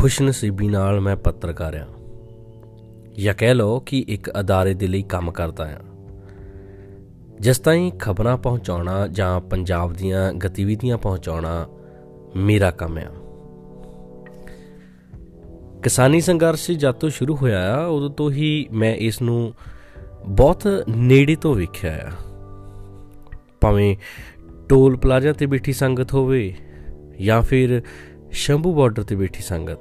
ਖੁਸ਼ਨਸੀਬੀ ਨਾਲ ਮੈਂ ਪੱਤਰਕਾਰ ਆ ਜਾਂ ਕਹਿ ਲਓ ਕਿ ਇੱਕ ਅਦਾਰੇ ਦੇ ਲਈ ਕੰਮ ਕਰਦਾ ਆ ਜਿਸ ਤਾਈਂ ਖਬਰਾਂ ਪਹੁੰਚਾਉਣਾ ਜਾਂ ਪੰਜਾਬ ਦੀਆਂ ਗਤੀਵਿਧੀਆਂ ਪਹੁੰਚਾਉਣਾ ਮੇਰਾ ਕੰਮ ਆ ਕਿਸਾਨੀ ਸੰਘਰਸ਼ ਜਦ ਤੋਂ ਸ਼ੁਰੂ ਹੋਇਆ ਆ, ਉਦੋਂ ਤੋਂ ਹੀ ਮੈਂ ਇਸ ਨੂੰ ਬਹੁਤ ਨੇੜੇ ਤੋਂ ਵੇਖਿਆ ਆ। ਭਾਵੇਂ ਟੋਲ ਪਲਾਜ਼ਾ ਤੇ ਬੈਠੀ ਸੰਗਤ ਹੋਵੇ ਜਾਂ ਫਿਰ ਸ਼ੰਭੂ ਬਾਰਡਰ ਤੇ ਬੈਠੀ ਸੰਗਤ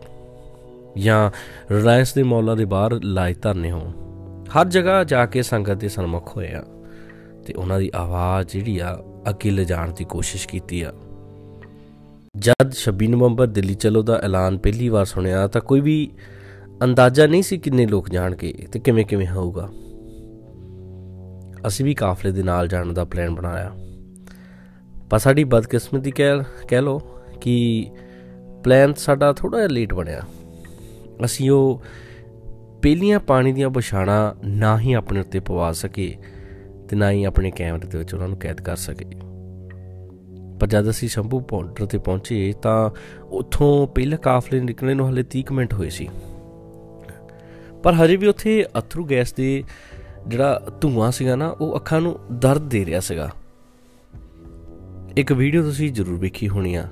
ਜਾਂ ਰਿਲਾਇੰਸ ਦੇ ਮੌਲਾਂ ਦੇ ਬਾਹਰ ਲਾਇ ਧਰਨੇ ਹੋਣ। ਹਰ ਜਗ੍ਹਾ ਜਾ ਕੇ ਸੰਗਤ ਦੇ ਸਨਮੁਖ ਹੋਏ ਆ ਤੇ ਉਹਨਾਂ ਦੀ ਆਵਾਜ਼ ਜਿਹੜੀ ਆ ਅੱਗੇ ਲਿਜਾਣ ਦੀ ਕੋਸ਼ਿਸ਼ ਕੀਤੀ ਆ। ਜਦ 26 ਨਵੰਬਰ ਦਿੱਲੀ ਚਲੋ ਦਾ ਐਲਾਨ ਪਹਿਲੀ ਵਾਰ ਸੁਣਿਆ ਤਾਂ ਕੋਈ ਵੀ ਅੰਦਾਜ਼ਾ ਨਹੀਂ ਸੀ ਕਿੰਨੇ ਲੋਕ ਜਾਣਗੇ ਤੇ ਕਿਵੇਂ ਕਿਵੇਂ ਹੋਊਗਾ। ਅਸੀਂ ਵੀ ਕਾਫਲੇ ਦੇ ਨਾਲ ਜਾਣ ਦਾ ਪਲਾਨ ਬਣਾਇਆ। ਪਰ ਸਾਡੀ ਬਦਕਿਸਮਤੀ ਕਹਿ ਕਹਿ ਲੋ ਕਿ ਪਲਾਨ ਸਾਡਾ ਥੋੜਾ ਜਿਹਾ ਲੇਟ ਬਣਿਆ। ਅਸੀਂ ਉਹ ਪਹਿਲੀਆਂ ਪਾਣੀ ਦੀਆਂ ਬੁਛਾਣਾ ਨਾ ਹੀ ਆਪਣੇ ਉੱਤੇ ਪਵਾ ਸਕੇ ਤੇ ਨਾ ਹੀ ਆਪਣੇ ਕੈਮਰੇ ਦੇ ਵਿੱਚ ਉਹਨਾਂ ਨੂੰ ਕੈਦ ਕਰ ਸਕੇ। ਪਰ ਜਦ ਅਸੀਂ ਸ਼ੰਭੂ ਬਾਰਡਰ ਤੇ ਪਹੁੰਚੇ ਤਾਂ ਉੱਥੋਂ ਪਹਿਲੇ ਕਾਫਲੇ ਨਿਕਲਣ ਨੂੰ ਹਲੇ 30 ਮਿੰਟ ਹੋਏ ਸੀ। ਪਰ ਹਜੇ ਵੀ ਉੱਥੇ ਅਥਰੂ ਗੈਸ ਦੇ ਜਿਹੜਾ ਧੂਆਂ ਸੀਗਾ ਨਾ, ਉਹ ਅੱਖਾਂ ਨੂੰ ਦਰਦ ਦੇ ਰਿਹਾ ਸੀਗਾ। ਇੱਕ ਵੀਡੀਓ ਤੁਸੀਂ ਜ਼ਰੂਰ ਵੇਖੀ ਹੋਣੀ ਆ।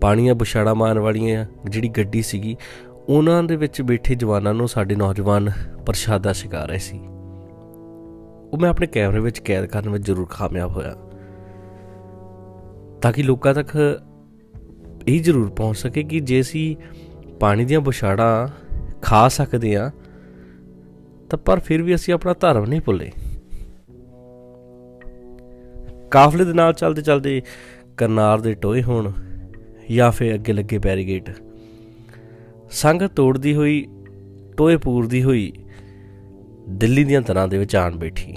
ਪਾਣੀਆਂ ਬੁਛਾੜਾ ਮਾਰਨ ਵਾਲੀਆਂ ਜਿਹੜੀ ਗੱਡੀ ਸੀਗੀ, ਉਹਨਾਂ ਦੇ ਵਿੱਚ ਬੈਠੇ ਜਵਾਨਾਂ ਨੂੰ ਸਾਡੇ ਨੌਜਵਾਨ ਪ੍ਰਸ਼ਾਦਾ ਛਕਾ ਰਹੇ ਸੀ। ਉਹ ਮੈਂ ਆਪਣੇ ਕੈਮਰੇ ਵਿੱਚ ਕੈਦ ਕਰਨ ਵਿੱਚ ਜ਼ਰੂਰ ਕਾਮਯਾਬ ਹੋਇਆ। ਤਾਂ ਕਿ ਲੋਕਾਂ ਤੱਕ ਇਹ ਜ਼ਰੂਰ ਪਹੁੰਚ ਸਕੇ ਕਿ ਜੇ ਅਸੀਂ ਪਾਣੀ ਦੀਆਂ ਬੁਛਾੜਾਂ ਖਾ ਸਕਦੇ ਆ ਤਾਂ ਪਰ ਫਿਰ ਵੀ ਅਸੀਂ ਆਪਣਾ ਧਰਮ ਨਹੀਂ ਭੁੱਲੇ। ਕਾਫਲੇ ਦੇ ਨਾਲ ਚੱਲਦੇ ਚੱਲਦੇ ਕਰਨਾਰ ਦੇ ਟੋਏ ਹੋਣ ਜਾਂ ਫਿਰ ਅੱਗੇ ਲੱਗੇ ਬੈਰੀਗੇਟ। ਸੰਗਤ ਤੋੜਦੀ ਹੋਈ, ਟੋਏ ਪੂਰਦੀ ਹੋਈ ਦਿੱਲੀ ਦੀਆਂ ਤਰ੍ਹਾਂ ਦੇ ਵਿੱਚ ਆਣ ਬੈਠੀ।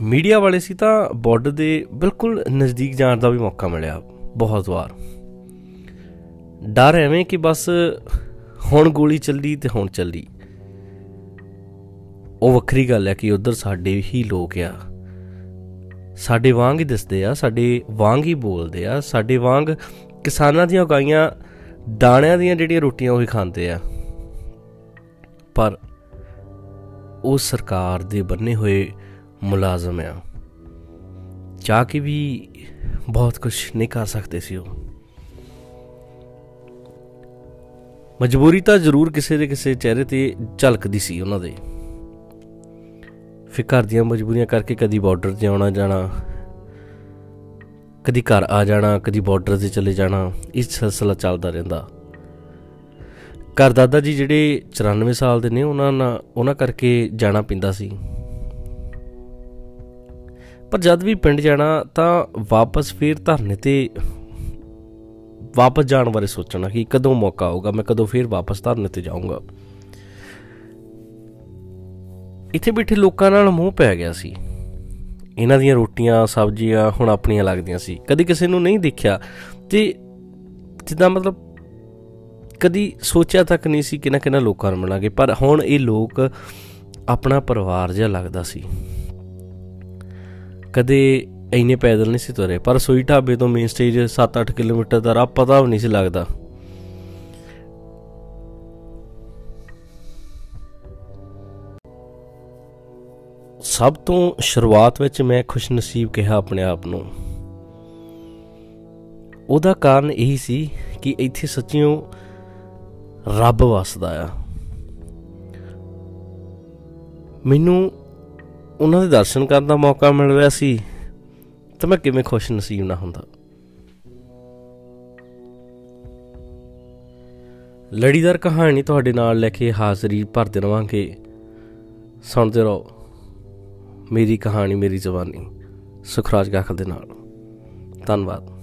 ਮੀਡੀਆ ਵਾਲੇ ਸੀ ਤਾਂ ਬਾਰਡਰ ਦੇ ਬਿਲਕੁਲ ਨਜ਼ਦੀਕ ਜਾਣ ਦਾ ਵੀ ਮੌਕਾ ਮਿਲਿਆ ਬਹੁਤ ਵਾਰ। ਡਰ ਐਵੇਂ ਕਿ ਬਸ ਹੁਣ ਗੋਲੀ ਚੱਲੀ ਤੇ ਹੁਣ ਚੱਲੀ ਉਹ ਵੱਖਰੀ ਗੱਲ ਹੈ ਕਿ ਉਧਰ ਸਾਡੇ ਹੀ ਲੋਕ ਆ। ਸਾਡੇ ਵਾਂਗ ਹੀ ਦਿਸਦੇ ਆ, ਸਾਡੇ ਵਾਂਗ ਹੀ ਬੋਲਦੇ ਆ, ਸਾਡੇ ਵਾਂਗ ਕਿਸਾਨਾਂ ਦੀਆਂ ਉਗਾਈਆਂ ਦਾਣਿਆਂ ਦੀਆਂ ਜਿਹੜੀਆਂ ਰੋਟੀਆਂ ਉਹ ਹੀ ਖਾਂਦੇ ਆ। ਪਰ ਉਹ ਸਰਕਾਰ ਦੇ ਬੰਨੇ ਹੋਏ ਮੁਲਾਜ਼ਮ ਆ। ਚਾਹ ਕੇ ਵੀ ਬਹੁਤ ਕੁਝ ਨਹੀਂ ਕਰ ਸਕਦੇ ਸੀ ਉਹ। ਮਜਬੂਰੀ ਤਾਂ ਜ਼ਰੂਰ ਕਿਸੇ ਦੇ ਕਿਸੇ ਚਿਹਰੇ ਤੇ ਝਲਕਦੀ ਸੀ ਉਹਨਾਂ ਦੇ। ਫਿਰ ਘਰ ਦੀਆਂ ਮਜਬੂਰੀਆਂ ਕਰਕੇ ਕਦੀ ਬਾਰਡਰ ਤੇ ਆਉਣਾ ਜਾਣਾ, ਕਦੀ ਘਰ ਆ ਜਾਣਾ, ਕਦੀ ਬਾਰਡਰ ਤੇ ਚਲੇ ਜਾਣਾ, ਇਸ ਸਿਲਸਿਲਾ ਚੱਲਦਾ ਰਹਿੰਦਾ। ਘਰ ਦਾਦਾ ਜੀ ਜਿਹੜੇ 94 ਸਾਲ ਦੇ ਨੇ, ਉਹਨਾਂ ਨਾਲ, ਉਹਨਾਂ ਕਰਕੇ ਜਾਣਾ ਪਿੰਦਾ ਸੀ। ਪਰ ਜਦ ਵੀ ਪਿੰਡ ਜਾਣਾ, ਤਾਂ ਵਾਪਸ ਫੇਰ ਧਰਨੇ ਤੇ ਵਾਪਸ ਜਾਣ ਬਾਰੇ ਸੋਚਣਾ ਕਿ ਕਦੋਂ ਮੌਕਾ ਆਊਗਾ, ਮੈਂ ਕਦੋਂ ਫੇਰ ਵਾਪਸ ਧਰਨੇ ਤੇ ਜਾਊਂਗਾ। ਇੱਥੇ ਬੈਠੇ ਲੋਕਾਂ ਨਾਲ ਮੋਹ ਪੈ ਗਿਆ ਸੀ। ਇਹਨਾਂ ਦੀਆਂ ਰੋਟੀਆਂ, ਸਬਜ਼ੀਆਂ ਹੁਣ ਆਪਣੀਆਂ ਲੱਗਦੀਆਂ ਸੀ। ਕਦੀ ਕਿਸੇ ਨੂੰ ਨਹੀਂ ਦੇਖਿਆ ਤੇ ਜਿੱਦਾਂ ਮਤਲਬ ਕਦੀ ਸੋਚਿਆ ਤੱਕ ਨਹੀਂ ਸੀ ਕਿ ਨਾ ਕਿਨਾ ਲੋਕਾਂ ਨੂੰ ਮਿਲਾਂਗੇ। ਪਰ ਹੁਣ ਇਹ ਲੋਕ ਆਪਣਾ ਪਰਿਵਾਰ ਜਿਹਾ ਲੱਗਦਾ ਸੀ। ਕਦੇ ਇੰਨੇ ਪੈਦਲ ਨਹੀਂ ਸੀ ਤੁਰੇ, ਪਰ ਸੋਈ ਢਾਬੇ ਤੋਂ ਮੇਨ ਸਟੇਜ 7-8 ਕਿਲੋਮੀਟਰ ਦਾ ਰਾਹ ਪਤਾ ਵੀ ਨਹੀਂ ਸੀ ਲੱਗਦਾ। ਸਭ ਤੋਂ ਸ਼ੁਰੂਆਤ ਵਿੱਚ ਮੈਂ ਖੁਸ਼ਨਸੀਬ ਕਿਹਾ ਆਪਣੇ ਆਪ ਨੂੰ। ਉਹਦਾ ਕਾਰਨ ਇਹੀ ਸੀ ਕਿ ਇੱਥੇ ਸੱਚੀਓ ਰੱਬ ਵਸਦਾ ਆ। ਮੈਨੂੰ ਉਹਨਾਂ ਦੇ ਦਰਸ਼ਨ ਕਰਨ ਦਾ ਮੌਕਾ ਮਿਲ ਰਿਹਾ ਸੀ ਤਾਂ ਮੈਂ ਕਿਵੇਂ ਖੁਸ਼ ਨਸੀਬ ਨਾ ਹੁੰਦਾ। ਲੜੀਦਾਰ ਕਹਾਣੀ ਤੁਹਾਡੇ ਨਾਲ ਲੈ ਕੇ ਹਾਜ਼ਰੀ ਭਰਦੇ ਰਵਾਂਗੇ। ਸੁਣਦੇ ਰਹੋ। ਮੇਰੀ ਕਹਾਣੀ ਮੇਰੀ ਜ਼ਬਾਨੀ ਸੁਖਰਾਜ ਗਾਖਲ ਦੇ ਨਾਲ। ਧੰਨਵਾਦ।